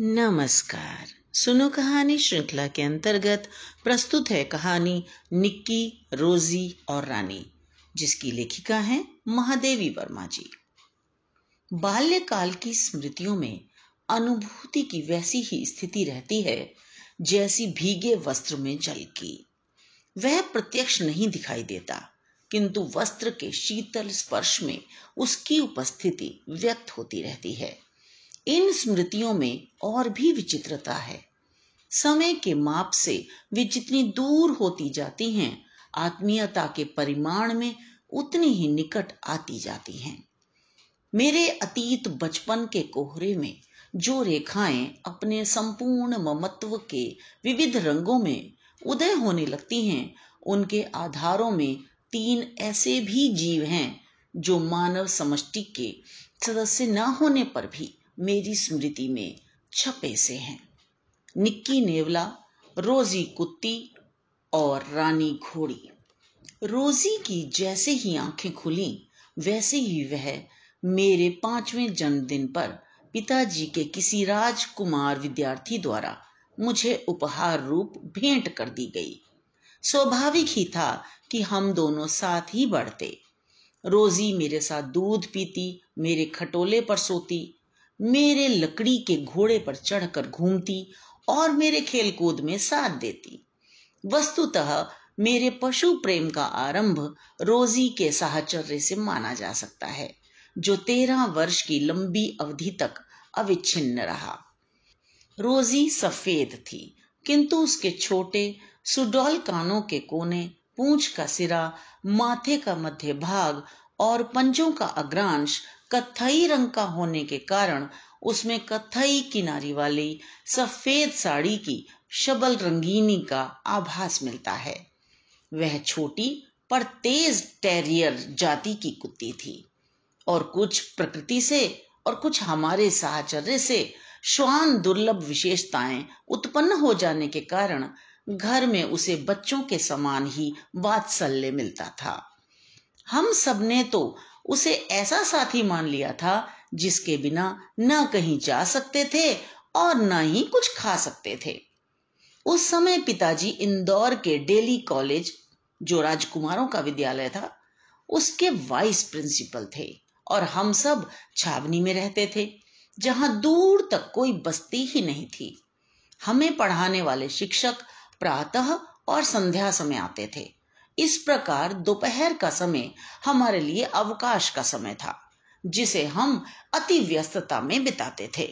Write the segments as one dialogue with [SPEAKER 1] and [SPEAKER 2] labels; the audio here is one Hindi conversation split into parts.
[SPEAKER 1] नमस्कार। सुनो कहानी श्रृंखला के अंतर्गत प्रस्तुत है कहानी निक्की, रोजी और रानी, जिसकी लेखिका है महादेवी वर्मा जी। बाल्यकाल की स्मृतियों में अनुभूति की वैसी ही स्थिति रहती है, जैसी भीगे वस्त्र में जल की वह प्रत्यक्ष नहीं दिखाई देता, किंतु वस्त्र के शीतल स्पर्श में उसकी उपस्थिति व्यक्त होती रहती है। इन स्मृतियों में और भी विचित्रता है। समय के माप से वे जितनी दूर होती जाती हैं, आत्मीयता के परिमाण में उतनी ही निकट आती जाती हैं। मेरे अतीत बचपन के कोहरे में जो रेखाएँ अपने संपूर्ण ममत्व के विविध रंगों में उदय होने लगती हैं, उनके आधारों में तीन ऐसे भी जीव हैं जो मानव समष्टि के सदस्य न होने पर भी मेरी स्मृति में छपे से हैं। निक्की नेवला, रोजी कुत्ती और रानी घोड़ी। रोजी की जैसे ही आँखें खुली, वैसे ही वह मेरे पाँचवें जन्मदिन पर पिताजी के किसी राजकुमार विद्यार्थी द्वारा मुझे उपहार रूप भेंट कर दी गई। स्वाभाविक ही था कि हम दोनों साथ ही बढ़ते। रोजी मेरे साथ दूध पीती, मेरे खटोले पर सोती मेरे लकड़ी के घोड़े पर चढ़कर घूमती और मेरे खेलकूद में साथ देती। वस्तुतः मेरे पशु प्रेम का आरंभ रोजी के साहचर्य से माना जा सकता है, जो तेरह वर्ष की लंबी अवधि तक अविच्छिन्न रहा। रोजी सफ़ेद थी, किंतु उसके छोटे, सुडौल कानों के कोने, पूंछ का सिरा, माथे का मध्य भाग और पंजों का अग्रांश कत्थई रंग का होने के कारण उसमें कत्थई किनारी वाली सफ़ेद साड़ी की शबल रंगीनी का आभास मिलता है। वह छोटी पर तेज टेरियर जाति की कुत्ती थी और कुछ प्रकृति से और कुछ हमारे साहचर्य से श्वान दुर्लभ विशेषताएँ उत्पन्न हो जाने के कारण घर में उसे बच्चों के समान ही वात्सल्य मिलता था। हम सबने तो उसे ऐसा साथी मान लिया था जिसके बिना न कहीं जा सकते थे और न ही कुछ खा सकते थे। उस समय पिताजी इंदौर के डेली कॉलेज, जो राजकुमारों का विद्यालय था, उसके वाइस प्रिंसिपल थे और हम सब छावनी में रहते थे, जहाँ दूर तक कोई बस्ती ही नहीं थी। हमें पढ़ाने वाले शिक्षक प्रातः और संध्या समय आते थे। इस प्रकार दोपहर का समय हमारे लिए अवकाश का समय था, जिसे हम अति व्यस्तता में बिताते थे।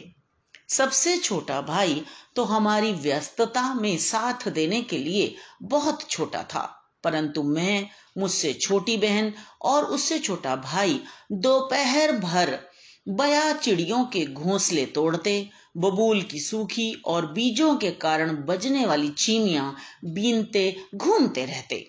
[SPEAKER 1] सबसे छोटा भाई तो हमारी व्यस्तता में साथ देने के लिए बहुत छोटा था, परंतु मैं, मुझसे छोटी बहन और उससे छोटा भाई दोपहर भर बया चिड़ियों के घोंसले तोड़ते, बबूल की सूखी और बीजों के कारण बजने वाली चीनियाँ बीनते, घूमते रहते।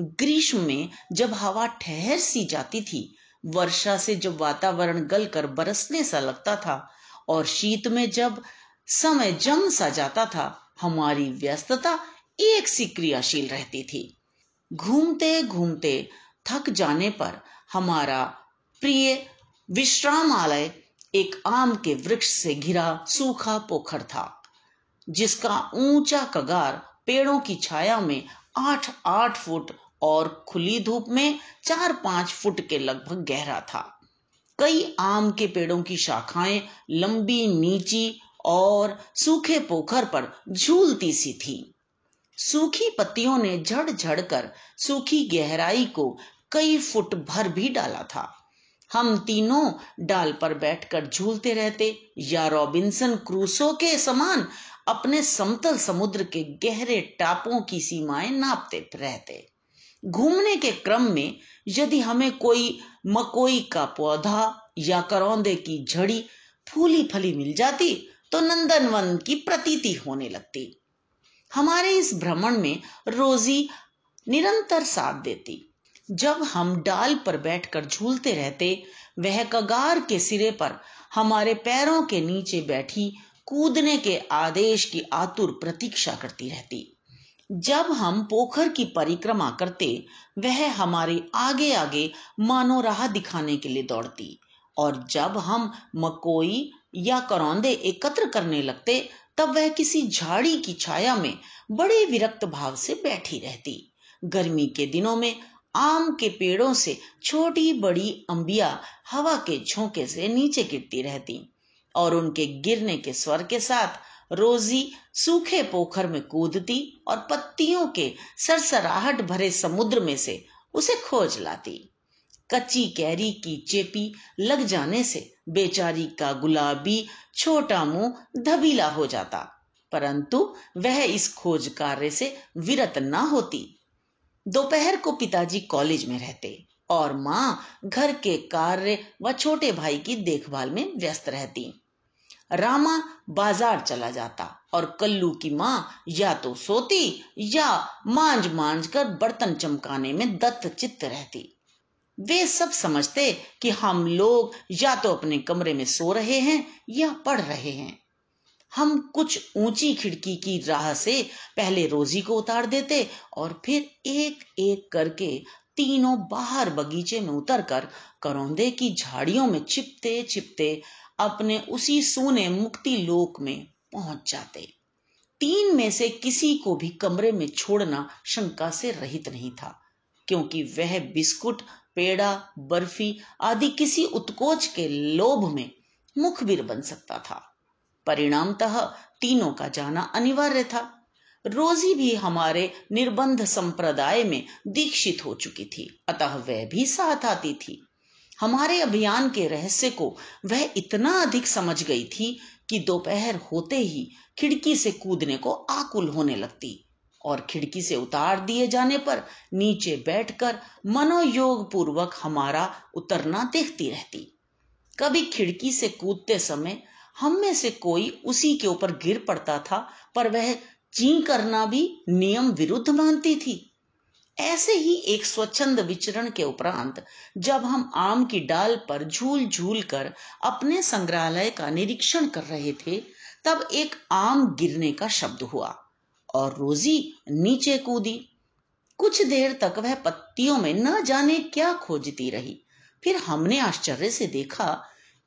[SPEAKER 1] ग्रीष्म में जब हवा ठहर सी जाती थी, वर्षा से जब वातावरण गलकर बरसने सा लगता था और शीत में जब समय जम सा जाता था, हमारी व्यस्तता एक सी क्रियाशील रहती थी। घूमते घूमते थक जाने पर हमारा प्रिय विश्रामालय एक आम के वृक्ष से घिरा सूखा पोखर था, जिसका ऊँचा कगार पेड़ों की छाया में आठ आठ फुट और खुली धूप में चार पाँच फुट के लगभग गहरा था। कई आम के पेड़ों की शाखाएँ लंबी, नीची और सूखे पोखर पर झूलती सी थी। सूखी पत्तियों ने झड़ झड़ कर सूखी गहराई को कई फुट भर भी डाला था। हम तीनों डाल पर बैठकर झूलते रहते या रॉबिन्सन क्रूसो के समान अपने समतल समुद्र के गहरे टापों की सीमाएँ नापते रहते। घूमने के क्रम में यदि हमें कोई मकोई का पौधा या करौंदे की झड़ी फूली फली मिल जाती तो नंदनवन की प्रतीति होने लगती। हमारे इस भ्रमण में रोजी निरंतर साथ देती। जब हम डाल पर बैठकर झूलते रहते, वह कगार के सिरे पर हमारे पैरों के नीचे बैठी कूदने के आदेश की आतुर प्रतीक्षा करती रहती। जब हम पोखर की परिक्रमा करते, वह हमारे आगे आगे मानो राह दिखाने के लिए दौड़ती। और जब हम मकोई या करौंदे एकत्र करने लगते, तब वह किसी झाड़ी की छाया में बड़े विरक्त भाव से बैठी रहती। गर्मी के दिनों में आम के पेड़ों से छोटी बड़ी अंबिया हवा के झोंके से नीचे गिरती रहती और उनके गिरने के स्वर के साथ रोजी सूखे पोखर में कूदती और पत्तियों के सरसराहट भरे समुद्र में से उसे खोज लाती। कच्ची कैरी की चेपी लग जाने से बेचारी का गुलाबी छोटा मुँह धबीला हो जाता, परंतु वह इस खोज कार्य से विरत न होती। दोपहर को पिताजी कॉलेज में रहते और माँ घर के कार्य व छोटे भाई की देखभाल में व्यस्त रहती। रामा बाज़ार चला जाता और कल्लू की माँ या तो सोती या मांझ मांझ कर बर्तन चमकाने में दत्त चित्त रहती। वे सब समझते कि हम लोग या तो अपने कमरे में सो रहे हैं या पढ़ रहे हैं। हम कुछ ऊँची खिड़की की राह से पहले रोजी को उतार देते और फिर एक एक करके तीनों बाहर बगीचे में उतरकर करौंदे की झाड़ियों में छिपते छिपते अपने उसी सोने मुक्ति लोक में पहुँच जाते। तीन में से किसी को भी कमरे में छोड़ना शंका से रहित नहीं था, क्योंकि वह बिस्कुट, पेड़ा, बर्फ़ी आदि किसी उत्कोच के लोभ में मुखबिर बन सकता था। परिणामतः तीनों का जाना अनिवार्य था। रोजी भी हमारे निर्बंध संप्रदाय में दीक्षित हो चुकी थी, अतः वह भी साथ आती थी। हमारे अभियान के रहस्य को वह इतना अधिक समझ गई थी कि दोपहर होते ही खिड़की से कूदने को आकुल होने लगती और खिड़की से उतार दिए जाने पर नीचे बैठकर मनोयोग पूर्वक हमारा उतरना देखती रहती। कभी खिड़की से कूदते समय हम में से कोई उसी के ऊपर गिर पड़ता था, पर वह ची करना भी नियम विरुद्ध मानती थी। ऐसे ही एक स्वच्छंद विचरण के उपरांत, जब हम आम की डाल पर झूल झूल कर अपने संग्रहालय का निरीक्षण कर रहे थे, तब एक आम गिरने का शब्द हुआ और रोजी नीचे कूदी। कुछ देर तक वह पत्तियों में न जाने क्या खोजती रही। फिर हमने आश्चर्य से देखा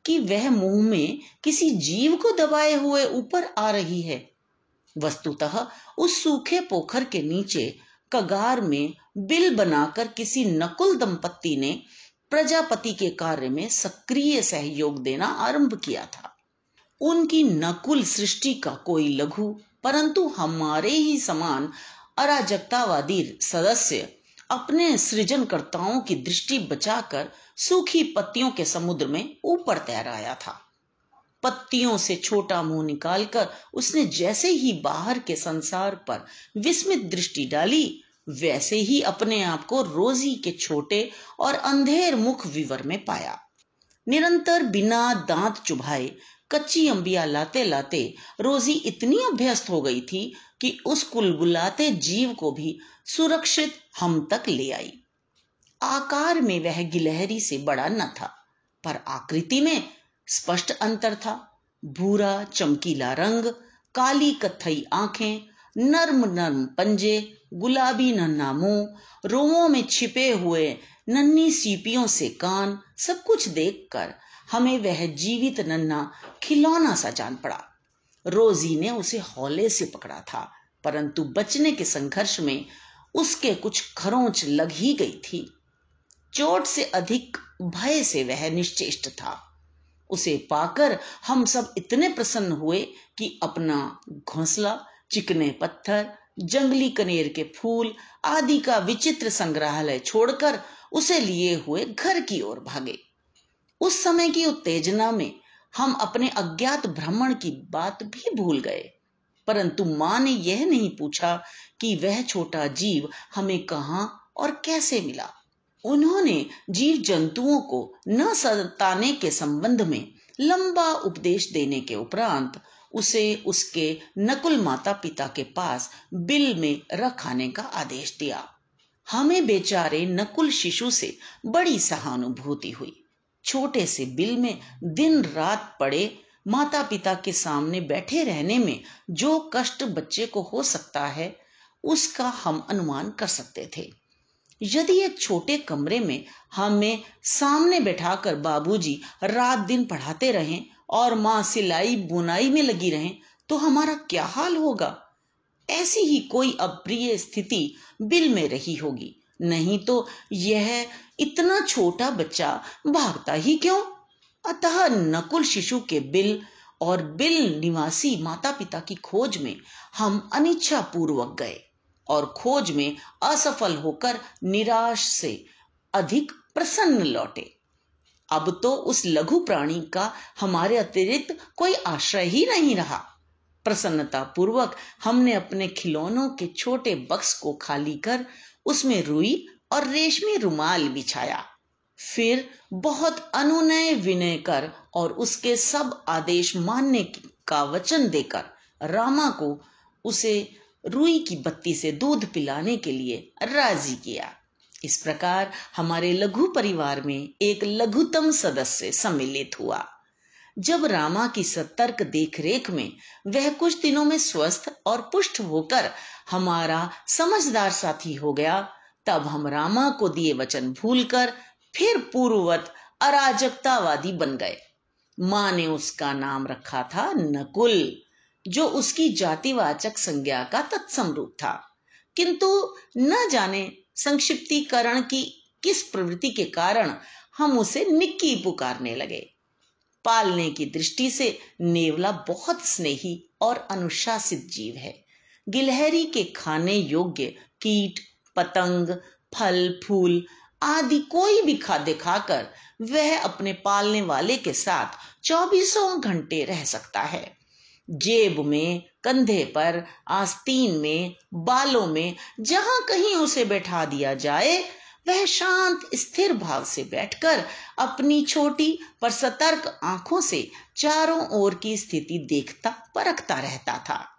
[SPEAKER 1] कि वह मुँह में किसी जीव को दबाए हुए ऊपर आ रही है। वस्तुतः उस सूखे पोखर के नीचे कगार में बिल बनाकर किसी नकुल दंपत्ति ने प्रजापति के कार्य में सक्रिय सहयोग देना आरंभ किया था। उनकी नकुल सृष्टि का कोई लघु, परंतु हमारे ही समान अराजकतावादी सदस्य अपने सृजनकर्ताओं की दृष्टि बचाकर सूखी पत्तियों के समुद्र में ऊपर तैर आया था। पत्तियों से छोटा मुँह निकालकर उसने जैसे ही बाहर के संसार पर विस्मित दृष्टि डाली, वैसे ही अपने आप को रोजी के छोटे और अंधेर मुख विवर में पाया। निरंतर बिना दांत चुभाए, कच्ची अंबिया लाते लाते रोजी इतनी अभ्यस्त हो गई थी कि उस कुलबुलाते जीव को भी सुरक्षित हम तक ले आई। आकार में वह गिलहरी से बड़ा न था, पर आकृति में स्पष्ट अंतर था। भूरा, चमकीला रंग, काली कथई आँखें, नर्म नर्म पंजे, गुलाबी नन्ना मुँह, रोमों में छिपे हुए नन्ही सीपियों से कान, सब कुछ देखकर हमें वह जीवित नन्ना खिलौना सा जान पड़ा। रोजी ने उसे हौले से पकड़ा था, परंतु बचने के संघर्ष में उसके कुछ खरोंच लग ही गई थी। चोट से अधिक भय से वह निश्चेष्ट था। उसे पाकर हम सब इतने प्रसन्न हुए कि अपना घोंसला, चिकने पत्थर, जंगली कनेर के फूल आदि का विचित्र संग्रहालय छोड़कर उसे लिए हुए घर की ओर भागे। उस समय की उत्तेजना में हम अपने अज्ञात भ्रमण की बात भी भूल गए। परंतु माँ ने यह नहीं पूछा कि वह छोटा जीव हमें कहा और कैसे मिला। उन्होंने जीव जंतुओं को न सताने के संबंध में लंबा उपदेश देने के उपरांत उसे उसके नकुल माता पिता के पास बिल में रखाने का आदेश दिया। हमें बेचारे नकुल शिशु से बड़ी सहानुभूति हुई। छोटे से बिल में दिन रात पड़े माता पिता के सामने बैठे रहने में जो कष्ट बच्चे को हो सकता है, उसका हम अनुमान कर सकते थे। यदि एक छोटे कमरे में हमें सामने बैठाकर बाबूजी रात दिन पढ़ाते रहें और माँ सिलाई बुनाई में लगी रहें तो हमारा क्या हाल होगा? ऐसी ही कोई अप्रिय स्थिति बिल में रही होगी। नहीं तो यह इतना छोटा बच्चा भागता ही क्यों? अतः नकुल शिशु के बिल और बिल निवासी माता पिता की खोज में हम अनिच्छा पूर्वक गए। और खोज में असफल होकर निराश से अधिक प्रसन्न लौटे। अब तो उस लघु प्राणी का हमारे अतिरिक्त कोई आश्रय ही नहीं रहा। प्रसन्नता पूर्वक हमने अपने खिलौनों के छोटे बक्स को खाली कर उसमें रुई और रेशमी रुमाल बिछाया। फिर बहुत अनुनय विनय कर और उसके सब आदेश मानने का वचन देकर रामा को उसे रुई की बत्ती से दूध पिलाने के लिए राज़ी किया। इस प्रकार हमारे लघु परिवार में एक लघुतम सदस्य सम्मिलित हुआ। जब रामा की सतर्क देखरेख में वह कुछ दिनों में स्वस्थ और पुष्ट होकर हमारा समझदार साथी हो गया, तब हम रामा को दिए वचन भूलकर फिर पूर्ववत अराजकतावादी बन गए। माँ ने उसका नाम रखा था नकुल। जो उसकी जातिवाचक संज्ञा का तत्सम रूप था। किंतु न जाने संक्षिप्तीकरण की किस प्रवृत्ति के कारण हम उसे निक्की पुकारने लगे। पालने की दृष्टि से नेवला बहुत स्नेही और अनुशासित जीव है। गिलहरी के खाने योग्य कीट, पतंग, फल, फूल आदि कोई भी खाद्य खाकर वह अपने पालने वाले के साथ चौबीसों घंटे रह सकता है। जेब में, कंधे पर, आस्तीन में, बालों में, जहाँ कहीं उसे बैठा दिया जाए, वह शांत, स्थिर भाव से बैठकर अपनी छोटी पर सतर्क आँखों से चारों ओर की स्थिति देखता, परखता रहता था।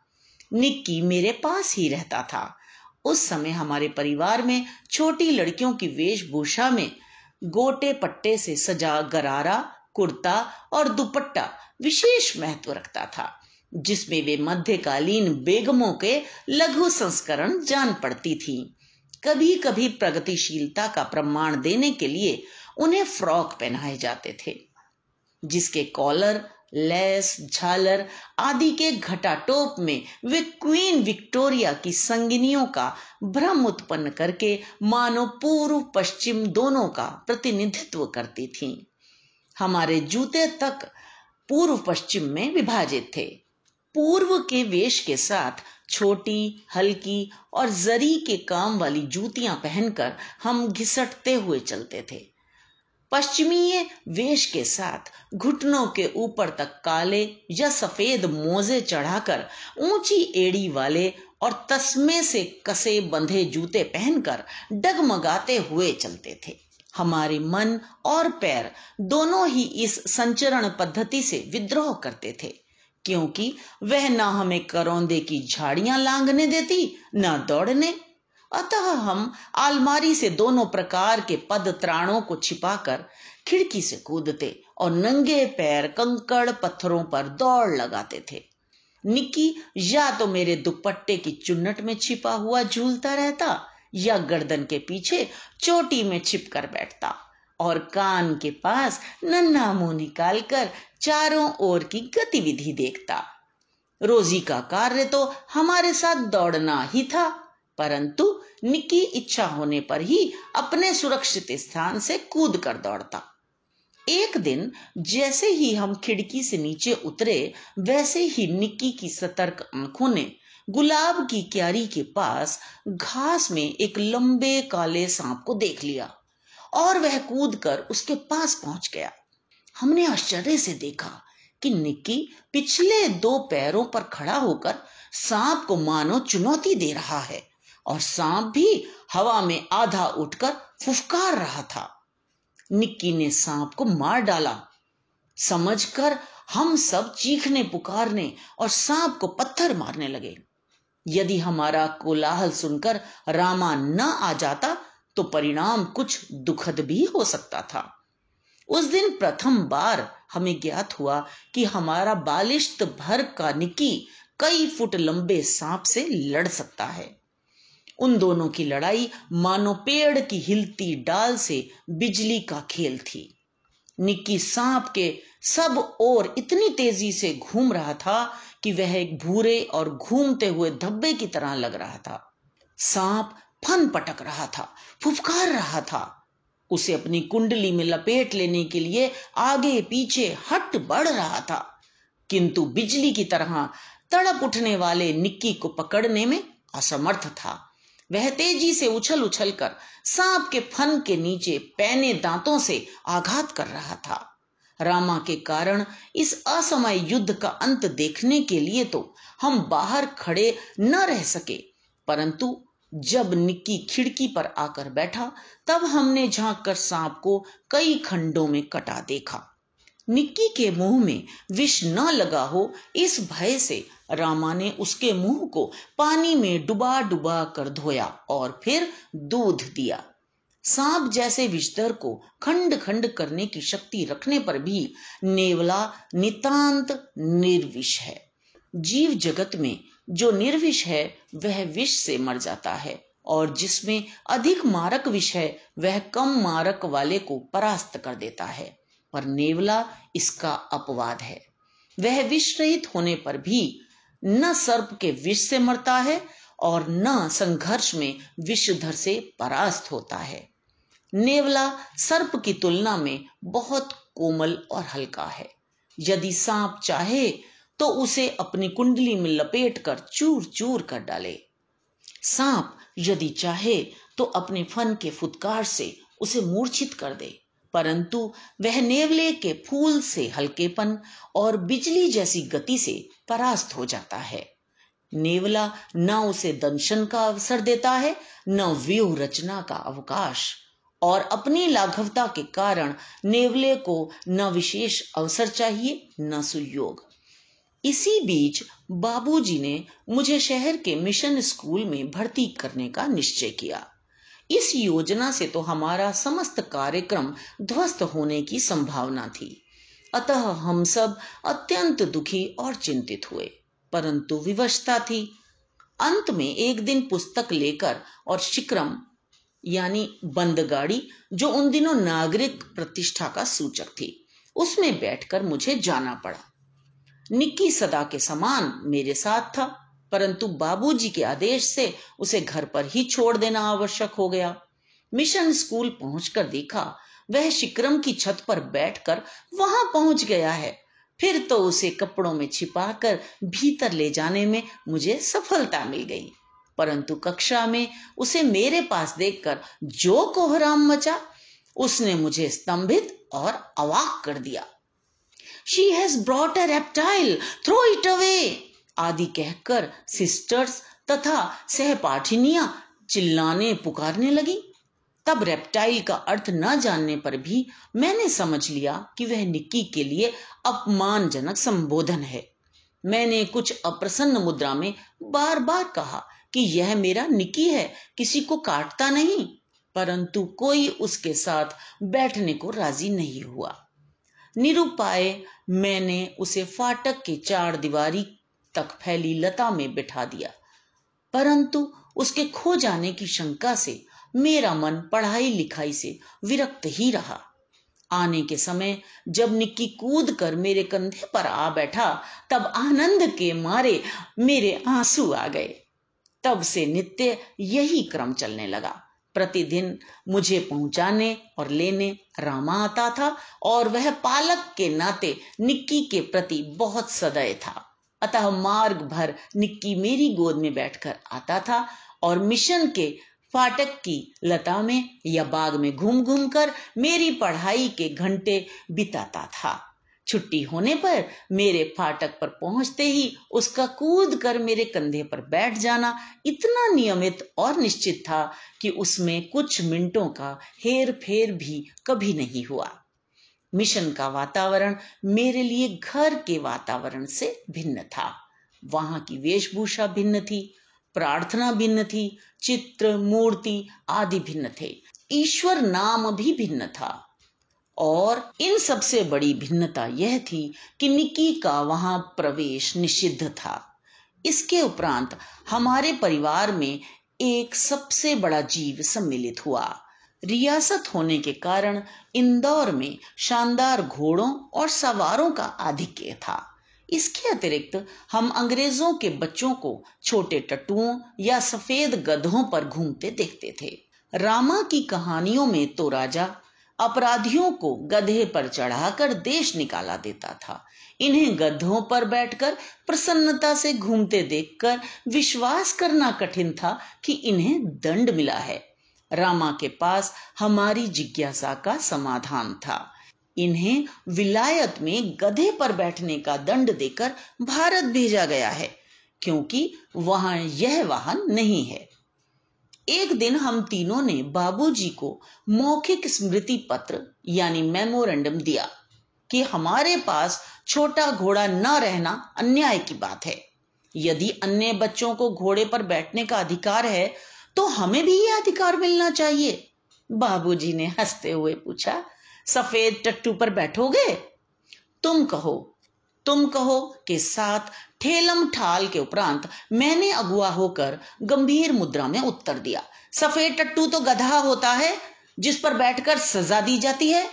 [SPEAKER 1] निक्की मेरे पास ही रहता था। उस समय हमारे परिवार में छोटी लड़कियों की वेशभूषा में गोटे पट्टे से सजा, गरारा, कुर्ता और दुपट्टा विशेष महत्व रखता था। जिसमें वे मध्यकालीन बेगमों के लघु संस्करण जान पड़ती थी कभी कभी प्रगतिशीलता का प्रमाण देने के लिए उन्हें फ्रॉक पहनाए जाते थे, जिसके कॉलर, लेस, झालर आदि के घटाटोप में वे क्वीन विक्टोरिया की संगिनियों का भ्रम उत्पन्न करके मानो पूर्व पश्चिम दोनों का प्रतिनिधित्व करती थीं। हमारे जूते तक पूर्व पश्चिम में विभाजित थे पूर्व के वेश के साथ छोटी, हल्की और जरी के काम वाली जूतियाँ पहनकर हम घिसटते हुए चलते थे। पश्चिमी वेश के साथ घुटनों के ऊपर तक काले या सफ़ेद मोजे चढ़ाकर ऊँची एड़ी वाले और तस्मे से कसे बंधे जूते पहनकर डगमगाते हुए चलते थे। हमारे मन और पैर दोनों ही इस संचरण पद्धति से विद्रोह करते थे। क्योंकि वह ना हमें करौंदे की झाड़ियाँ लांगने देती, ना दौड़ने। अतः हम आलमारी से दोनों प्रकार के पद त्राणों को छिपाकर खिड़की से कूदते और नंगे पैर कंकड़ पत्थरों पर दौड़ लगाते थे। निक्की या तो मेरे दुपट्टे की चुन्नट में छिपा हुआ झूलता रहता या गर्दन के पीछे चोटी में छिप कर बैठता। और कान के पास नन्हा मुँह निकालकर चारों ओर की गतिविधि देखता। रोजी का कार्य तो हमारे साथ दौड़ना ही था, परंतु निकी इच्छा होने पर ही अपने सुरक्षित स्थान से कूद कर दौड़ता। एक दिन जैसे ही हम खिड़की से नीचे उतरे, वैसे ही निक्की की सतर्क आँखों ने गुलाब की क्यारी के पास घास में एक लंबे काले सांप को देख लिया। और वह कूद कर उसके पास पहुँच गया। हमने आश्चर्य से देखा कि निक्की पिछले दो पैरों पर खड़ा होकर सांप को मानो चुनौती दे रहा है और सांप भी हवा में आधा उठकर फुफकार रहा था। निक्की ने सांप को मार डाला। समझकर हम सब चीखने पुकारने और सांप को पत्थर मारने लगे। यदि हमारा कोलाहल सुनकर रामा न आ जाता तो परिणाम कुछ दुखद भी हो सकता था। उस दिन प्रथम बार हमें ज्ञात हुआ कि हमारा बालिश्त भर का निकी कई फुट लंबे सांप से लड़ सकता है। उन दोनों की लड़ाई मानो पेड़ की हिलती डाल से बिजली का खेल थी। निक्की सांप के सब ओर इतनी तेज़ी से घूम रहा था कि वह एक भूरे और घूमते हुए धब्बे की तरह लग रहा था। सांप फन पटक रहा था, फुफकार रहा था। उसे अपनी कुंडली में लपेट लेने के लिए आगे पीछे हट बढ़ रहा था। किंतु बिजली की तरह तड़प उठने वाले निक्की को पकड़ने में असमर्थ था। वह तेज़ी से उछल उछल कर सांप के फन के नीचे पैने दांतों से आघात कर रहा था। रामा के कारण इस असमय युद्ध का अंत देखने के लिए तो हम बाहर खड़े न रह सके, परंतु जब निक्की खिड़की पर आकर बैठा, तब हमने झाँक कर सांप को कई खंडों में कटा देखा। निक्की के मुँह में विष न लगा हो, इस भय से रामा ने उसके मुँह को पानी में डुबा डुबा कर धोया और फिर दूध दिया। सांप जैसे विषधर को खंड खंड करने की शक्ति रखने पर भी नेवला नितांत निर्विष है। जीव जगत में जो निर्विष है, वह विष से मर जाता है। और जिसमें अधिक मारक विष है, वह कम मारक वाले को परास्त कर देता है। पर नेवला इसका अपवाद है। वह विष रहित होने पर भी न सर्प के विष से मरता है और न संघर्ष में विषधर से परास्त होता है। नेवला सर्प की तुलना में बहुत कोमल और हल्का है। यदि सांप चाहे तो उसे अपनी कुंडली में लपेट कर चूर चूर कर डाले। सांप यदि चाहे तो अपने फन के फुतकार से उसे मूर्छित कर दे, परंतु वह नेवले के फूल से हल्केपन और बिजली जैसी गति से परास्त हो जाता है। नेवला न उसे दंशन का अवसर देता है, न व्यूह रचना का अवकाश, और अपनी लाघवता के कारण नेवले को न विशेष अवसर चाहिए, न सुयोग। इसी बीच बाबूजी ने मुझे शहर के मिशन स्कूल में भर्ती करने का निश्चय किया। इस योजना से तो हमारा समस्त कार्यक्रम ध्वस्त होने की संभावना थी। अतः हम सब अत्यंत दुखी और चिंतित हुए, परंतु विवशता थी। अंत में एक दिन पुस्तक लेकर और शिक्रम, यानी बंद गाड़ी जो उन दिनों नागरिक प्रतिष्ठा का सूचक थी, उसमें बैठकर मुझे जाना पड़ा। निक्की सदा के समान मेरे साथ था, परंतु बाबूजी के आदेश से उसे घर पर ही छोड़ देना आवश्यक हो गया। मिशन स्कूल पहुंचकर देखा, वह शिक्रम की छत पर बैठकर वहाँ पहुँच गया है। फिर तो उसे कपड़ों में छिपाकर भीतर ले जाने में मुझे सफलता मिल गई। परंतु कक्षा में उसे मेरे पास देखकर जो कोहराम मचा, उसने मुझे स्तंभित और अवाक कर दिया। She has brought a reptile throw it away आदि कहकर सिस्टर्स तथा सहपाठिनियाँ चिल्लाने पुकारने लगी। तब रेप्टाइल का अर्थ न जानने पर भी मैंने समझ लिया कि वह निक्की के लिए अपमानजनक संबोधन है। मैंने कुछ अप्रसन्न मुद्रा में बार बार कहा कि यह मेरा निकी है, किसी को काटता नहीं, परंतु कोई उसके साथ बैठने को राज़ी नहीं हुआ। निरुपाय मैंने उसे फाटक के चार दीवारी तक फैली लता में बिठा दिया। परंतु उसके खो जाने की शंका से मेरा मन पढ़ाई लिखाई से विरक्त ही रहा। आने के समय जब निक्की कूद कर मेरे कंधे पर आ बैठा, तब आनंद के मारे मेरे आँसू आ गए। तब से नित्य यही क्रम चलने लगा। प्रतिदिन मुझे पहुँचाने और लेने रामा आता था और वह पालक के नाते निक्की के प्रति बहुत सदय था। अतः मार्ग भर निक्की मेरी गोद में बैठकर आता था और मिशन के फाटक की लता में या बाग में घूम घूम कर मेरी पढ़ाई के घंटे बिताता था। छुट्टी होने पर मेरे फाटक पर पहुँचते ही उसका कूद कर मेरे कंधे पर बैठ जाना इतना नियमित और निश्चित था कि उसमें कुछ मिनटों का हेर फेर भी कभी नहीं हुआ। मिशन का वातावरण मेरे लिए घर के वातावरण से भिन्न था। वहाँ की वेशभूषा भिन्न थी, प्रार्थना भिन्न थी, चित्र, मूर्ति आदि भिन्न थे। ईश्वर नाम भी भिन्न था। और इन सबसे बड़ी भिन्नता यह थी कि निकी का वहाँ प्रवेश निषिद्ध था। इसके उपरांत हमारे परिवार में एक सबसे बड़ा जीव सम्मिलित हुआ। रियासत होने के कारण इंदौर में शानदार घोड़ों और सवारों का आधिक्य था। इसके अतिरिक्त हम अंग्रेज़ों के बच्चों को छोटे टट्टुओं या सफ़ेद गधों पर घूमते देखते थे। रामा की कहानियों में तो राजा अपराधियों को गधे पर चढ़ाकर देश निकाला देता था। इन्हें गधों पर बैठकर प्रसन्नता से घूमते देखकर विश्वास करना कठिन था कि इन्हें दंड मिला है। रामा के पास हमारी जिज्ञासा का समाधान था। इन्हें विलायत में गधे पर बैठने का दंड देकर भारत भेजा गया है, क्योंकि वहाँ यह वाहन नहीं है। एक दिन हम तीनों ने बाबूजी को मौखिक स्मृति पत्र, यानी मेमोरेंडम दिया कि हमारे पास छोटा घोड़ा न रहना अन्याय की बात है। यदि अन्य बच्चों को घोड़े पर बैठने का अधिकार है तो हमें भी यह अधिकार मिलना चाहिए। बाबूजी ने हँसते हुए पूछा, सफ़ेद टट्टू पर बैठोगे? तुम कहो तुम कहो के साथ ठेलम ठाल के उपरांत मैंने अगुआ होकर गंभीर मुद्रा में उत्तर दिया। सफ़ेद टट्टू तो गधा होता है, जिस पर बैठकर सजा दी जाती है।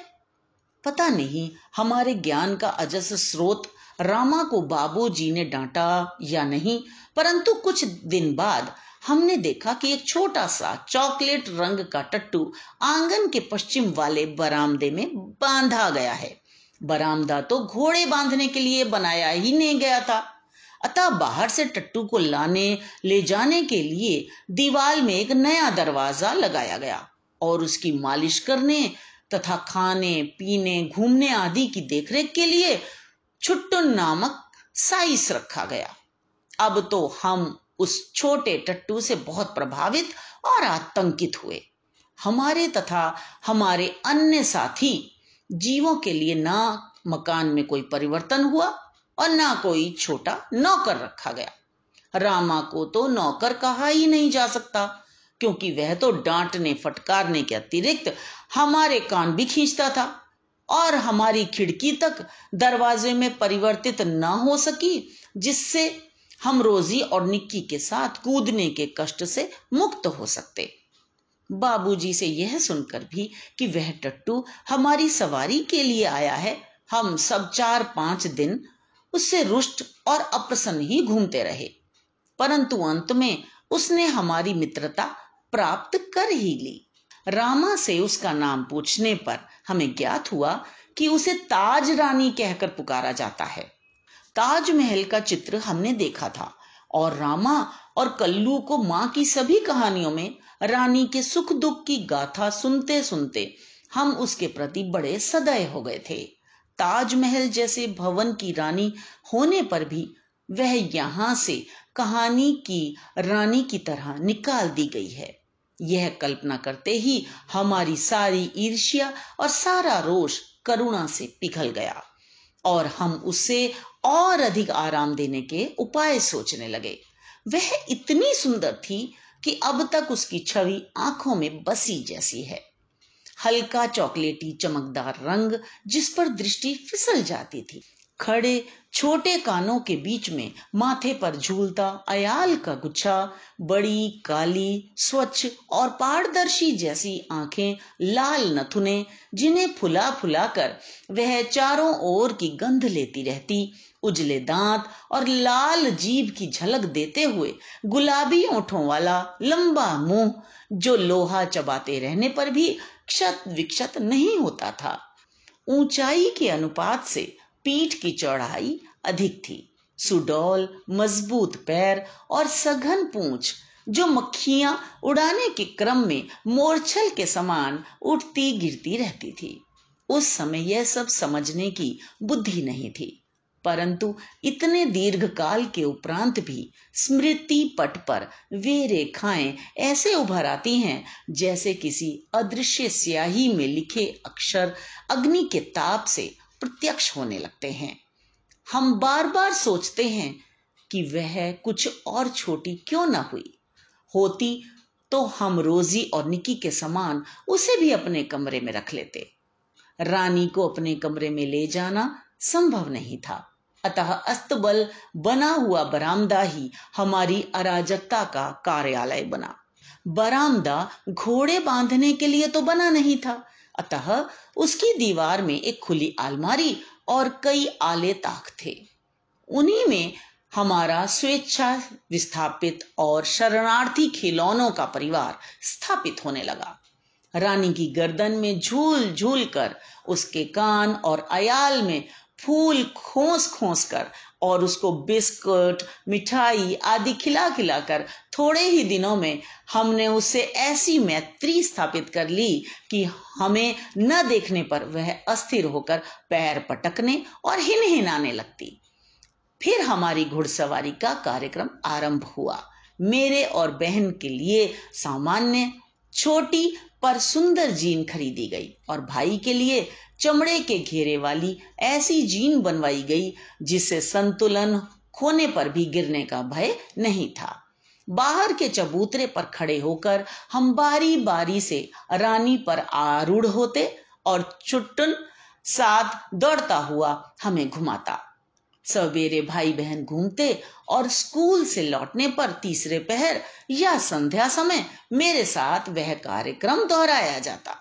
[SPEAKER 1] पता नहीं, हमारे ज्ञान का अजस स्रोत रामा को बाबूजी ने डांटा या नहीं, परंतु कुछ दिन बाद हमने देखा कि एक छोटा सा चॉकलेट रंग का टट्टू आँगन के पश्चिम वाले बरामदे में बांधा गया है। बरामदा तो घोड़े बांधने के लिए बनाया ही नहीं गया था। अतः बाहर से टट्टू को लाने, ले जाने के लिए दीवार में एक नया दरवाज़ा लगाया गया और उसकी मालिश करने तथा खाने, पीने, घूमने आदि की देखरेख के लिए छुट्टन नामक साइस रखा गया। अब तो हम उस छोटे टट्टू से बहुत प्रभावित और आतंकित हुए। हमारे तथा हमारे अन्य साथी जीवों के लिए ना मकान में कोई परिवर्तन हुआ और ना कोई छोटा नौकर रखा गया। रामा को तो नौकर कहा ही नहीं जा सकता, क्योंकि वह तो डांटने फटकारने के अतिरिक्त हमारे कान भी खींचता था और हमारी खिड़की तक दरवाजे में परिवर्तित न हो सकी, जिससे हम रोजी और निक्की के साथ कूदने के कष्ट से मुक्त हो सकते। बाबूजी से यह सुनकर भी कि वह टट्टू हमारी सवारी के लिए आया है, हम सब चार पाँच दिन उससे रुष्ट और अप्रसन्न ही घूमते रहे। परंतु अंत में उसने हमारी मित्रता प्राप्त कर ही ली। रामा से उसका नाम पूछने पर हमें ज्ञात हुआ कि उसे ताज रानी कहकर पुकारा जाता है। ताजमहल का चित्र हमने देखा था और रामा और कल्लू को माँ की सभी कहानियों में रानी के सुख दुख की गाथा सुनते सुनते हम उसके प्रति बड़े सदय हो गए थे। ताजमहल जैसे भवन की रानी होने पर भी वह यहाँ से कहानी की रानी की तरह निकाल दी गई है। यह कल्पना करते ही हमारी सारी ईर्ष्या और सारा रोष करुणा से पिघल गया और हम उसे और अधिक आराम देने के उपाय सोचने लगे। वह इतनी सुंदर थी कि अब तक उसकी छवि आँखों में बसी जैसी है। हल्का चॉकलेटी चमकदार रंग जिस पर दृष्टि फिसल जाती थी। खड़े, छोटे कानों के बीच में माथे पर झूलता अयाल का गुच्छा, बड़ी, काली, स्वच्छ और पारदर्शी जैसी आँखें लाल नथुने जिन्हें फुला फुला कर वह चारों ओर की गंध लेती रहती, उजले दांत और लाल जीभ की झलक देते हुए गुलाबी ओठों वाला लंबा मुँह जो लोहा चबाते रहने पर भी क्षत विक्षत नहीं होता था। ऊंचाई के अनुपात से पीठ की चौड़ाई अधिक थी। सुडौल, मज़बूत पैर और सघन पूंछ, जो मक्खियाँ उड़ाने के क्रम में मोरछल के समान उठती गिरती रहती थी। उस समय यह सब समझने की बुद्धि नहीं थी। परंतु इतने दीर्घ काल के उपरांत भी स्मृति पट पर वे रेखाएँ ऐसे उभर आती हैं, जैसे किसी अदृश्य स्याही में लिखे अक्षर अग्नि के ताप से प्रत्यक्ष होने लगते हैं। हम बार बार सोचते हैं कि वह कुछ और छोटी क्यों ना हुई। होती तो हम रोजी और निकी के समान उसे भी अपने कमरे में रख लेते। रानी को अपने कमरे में ले जाना संभव नहीं था। अतः अस्तबल बना हुआ बरामदा ही हमारी अराजकता का कार्यालय बना। बरामदा घोड़े बांधने के लिए तो बना नहीं था। अतः उसकी दीवार में एक खुली अलमारी और कई आले ताक थे। उन्हीं में हमारा स्वेच्छा विस्थापित और शरणार्थी खिलौनों का परिवार स्थापित होने लगा। रानी की गर्दन में झूल झूल कर उसके कान और अयाल में फूल खोस खोस कर और उसको बिस्कुट, मिठाई आदि खिला खिला कर थोड़े ही दिनों में हमने उससे ऐसी मैत्री स्थापित कर ली कि हमें न देखने पर वह अस्थिर होकर पैर पटकने और हिन हिनाने लगती। फिर हमारी घुड़सवारी का कार्यक्रम आरंभ हुआ। मेरे और बहन के लिए सामान्य छोटी पर सुंदर जीन खरीदी गई और भाई के लिए चमड़े के घेरे वाली ऐसी जीन बनवाई गई, जिससे संतुलन खोने पर भी गिरने का भय नहीं था। बाहर के चबूतरे पर खड़े होकर हम बारी बारी से रानी पर आरूढ़ होते और चुट्टन साथ दौड़ता हुआ हमें घुमाता। सवेरे भाई बहन घूमते और स्कूल से लौटने पर तीसरे पहर या संध्या समय मेरे साथ वह कार्यक्रम दोहराया जाता।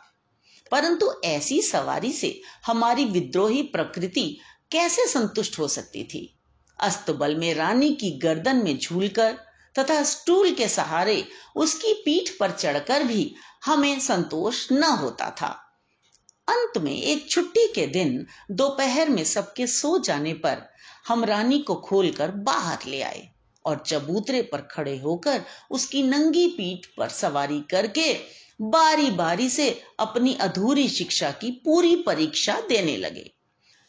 [SPEAKER 1] परंतु ऐसी सवारी से हमारी विद्रोही प्रकृति कैसे संतुष्ट हो सकती थी? अस्तबल में रानी की गर्दन में झूलकर तथा स्टूल के सहारे उसकी पीठ पर चढ़कर भी हमें संतोष न होता था। अंत में एक छुट्टी के दिन दोपहर में सबके सो जाने पर हम रानी को खोलकर बाहर ले आए और चबूतरे पर खड़े होकर उसकी नंगी पीठ पर सवारी करके बारी बारी से अपनी अधूरी शिक्षा की पूरी परीक्षा देने लगे।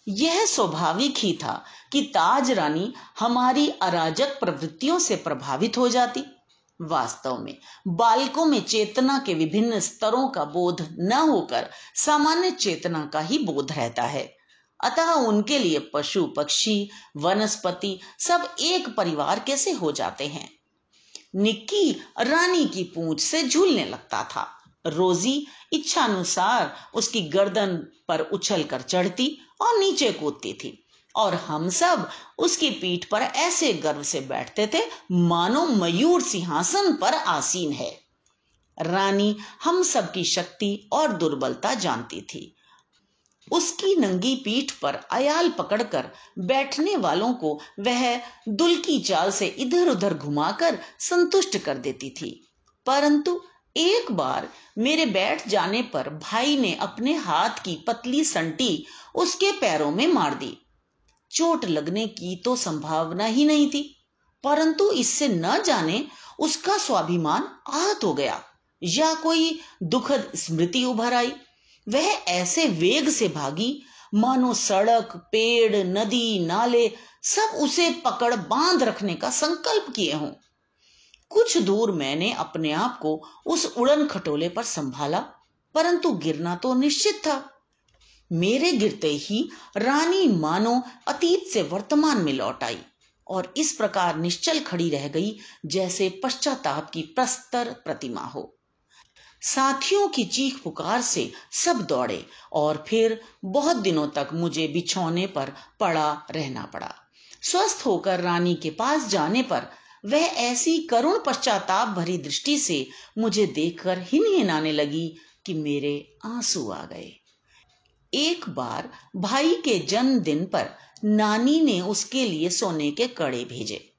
[SPEAKER 1] यह स्वाभाविक ही था कि ताज रानी हमारी अराजक प्रवृत्तियों से प्रभावित हो जाती। वास्तव में बालकों में चेतना के विभिन्न स्तरों का बोध न होकर सामान्य चेतना का ही बोध रहता है। अतः उनके लिए पशु, पक्षी, वनस्पति सब एक परिवार कैसे हो जाते हैं? निक्की रानी की पूंछ से झूलने लगता था। रोजी इच्छानुसार उसकी गर्दन पर उछल कर चढ़ती और नीचे कूदती थी और हम सब उसकी पीठ पर ऐसे गर्व से बैठते थे, मानो मयूर सिंहासन पर आसीन है। रानी हम सब की शक्ति और दुर्बलता जानती थी। उसकी नंगी पीठ पर अयाल पकड़कर बैठने वालों को वह दुल की चाल से इधर उधर घुमाकर संतुष्ट कर देती थी। परंतु एक बार मेरे बैठ जाने पर भाई ने अपने हाथ की पतली संटी उसके पैरों में मार दी। चोट लगने की तो संभावना ही नहीं थी, परंतु इससे न जाने उसका स्वाभिमान आहत हो गया या कोई दुखद स्मृति उभर आई। वह ऐसे वेग से भागी, मानो सड़क, पेड़, नदी, नाले, सब उसे पकड़ बाँध रखने का संकल्प किए हों। कुछ दूर मैंने अपने आप को उस उड़न खटोले पर संभाला, परंतु गिरना तो निश्चित था। मेरे गिरते ही रानी मानो अतीत से वर्तमान में लौट आई, और इस प्रकार निश्चल खड़ी रह गई, जैसे पश्चाताप की प्रस्तर प्रतिमा हो। साथियों की चीख पुकार से सब दौड़े और फिर बहुत दिनों तक मुझे बिछौने पर पड़ा रहना पड़ा। स्वस्थ होकर रानी के पास जाने पर वह ऐसी करुण पश्चाताप भरी दृष्टि से मुझे देखकर हिन हिनाने लगी कि मेरे आँसू आ गए। एक बार भाई के जन्मदिन पर नानी ने उसके लिए सोने के कड़े भेजे।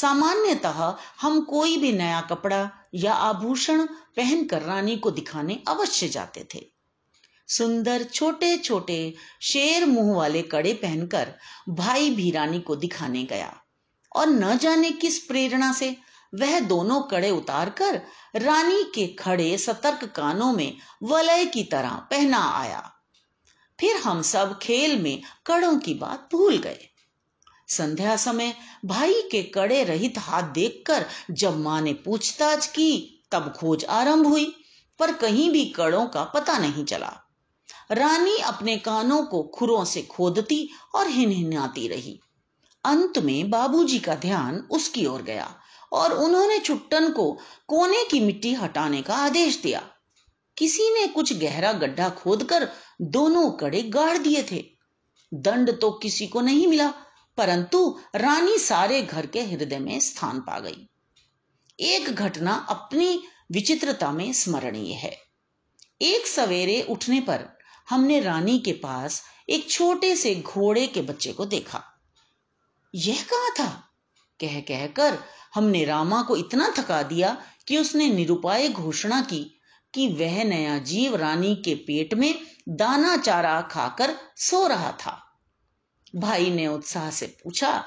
[SPEAKER 1] सामान्यतः हम कोई भी नया कपड़ा या आभूषण पहनकर रानी को दिखाने अवश्य जाते थे। सुंदर छोटे छोटे शेर मुँह वाले कड़े पहनकर भाई भी रानी को दिखाने गया और न जाने किस प्रेरणा से वह दोनों कड़े उतारकर रानी के खड़े सतर्क कानों में वलय की तरह पहना आया। फिर हम सब खेल में कड़ों की बात भूल गए। संध्या समय भाई के कड़े रहित हाथ देखकर जब माँ ने पूछताछ की, तब खोज आरंभ हुई, पर कहीं भी कड़ों का पता नहीं चला। रानी अपने कानों को खुरों से खोदती और हिनहिनाती रही। अंत में बाबूजी का ध्यान उसकी ओर गया और उन्होंने छुट्टन को कोने की मिट्टी हटाने का आदेश दिया। किसी ने कुछ गहरा गड्ढा खोदकर दोनों कड़े गाड़ दिए थे। दंड तो किसी को नहीं मिला। परंतु रानी सारे घर के हृदय में स्थान पा गई। एक घटना अपनी विचित्रता में स्मरणीय है। एक सवेरे उठने पर हमने रानी के पास एक छोटे से घोड़े के बच्चे को देखा। यह कहा था? कह कहकर हमने रामा को इतना थका दिया कि उसने निरुपाय घोषणा की कि वह नया जीव रानी के पेट में दाना चारा खाकर सो रहा था। भाई ने उत्साह से पूछा,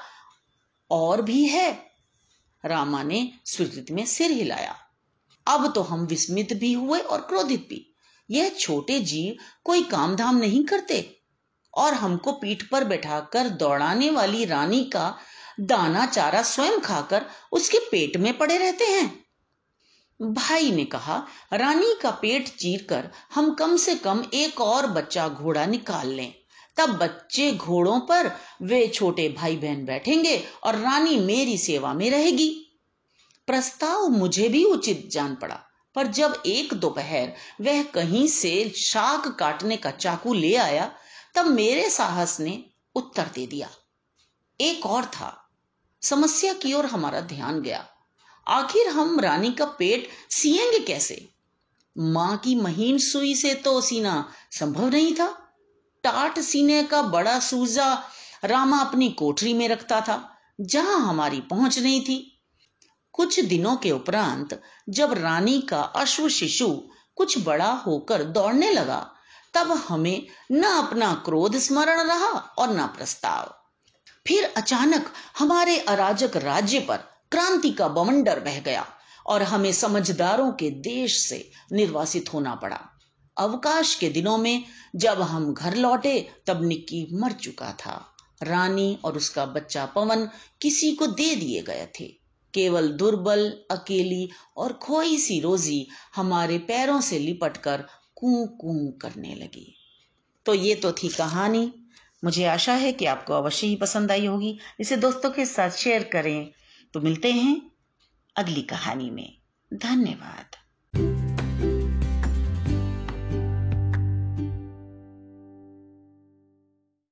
[SPEAKER 1] और भी है? रामा ने स्वीकृति में सिर हिलाया। अब तो हम विस्मित भी हुए और क्रोधित भी। यह छोटे जीव कोई काम धाम नहीं करते। और हमको पीठ पर बैठाकर दौड़ाने वाली रानी का दाना चारा स्वयं खाकर उसके पेट में पड़े रहते हैं। भाई ने कहा, रानी का पेट चीरकर हम कम से कम एक और बच्चा घोड़ा निकाल लें। तब बच्चे घोड़ों पर वे छोटे भाई बहन बैठेंगे और रानी मेरी सेवा में रहेगी। प्रस्ताव मुझे भी उचित जान पड़ा, पर जब एक दोपहर वह कहीं से शाक काटने का चाकू ले आया, तब मेरे साहस ने उत्तर दे दिया। एक और था, समस्या की ओर हमारा ध्यान गया। आखिर हम रानी का पेट सिएँगे कैसे? माँ की महीन सुई से तो सीना संभव नहीं था। टाट सीने का बड़ा सूजा रामा अपनी कोठरी में रखता था, जहाँ हमारी पहुँच नहीं थी। कुछ दिनों के उपरांत, जब रानी का अश्व शिशु कुछ बड़ा होकर दौड़ने लगा, तब हमें न अपना क्रोध स्मरण रहा और न प्रस्ताव। फिर अचानक हमारे अराजक राज्य पर क्रांति का बवंडर बह गया और हमें समझदारों के देश से निर्वासित होना पड़ा। अवकाश के दिनों में जब हम घर लौटे, तब निक्की मर चुका था। रानी और उसका बच्चा पवन किसी को दे दिए गए थे। केवल दुर्बल, अकेली और खोई सी रोजी हमारे पैरों से लिपटकर कू कू करने लगी। तो ये तो थी कहानी। मुझे आशा है कि आपको अवश्य ही पसंद आई होगी। इसे दोस्तों के साथ शेयर करें। तो मिलते हैं अगली कहानी में। धन्यवाद।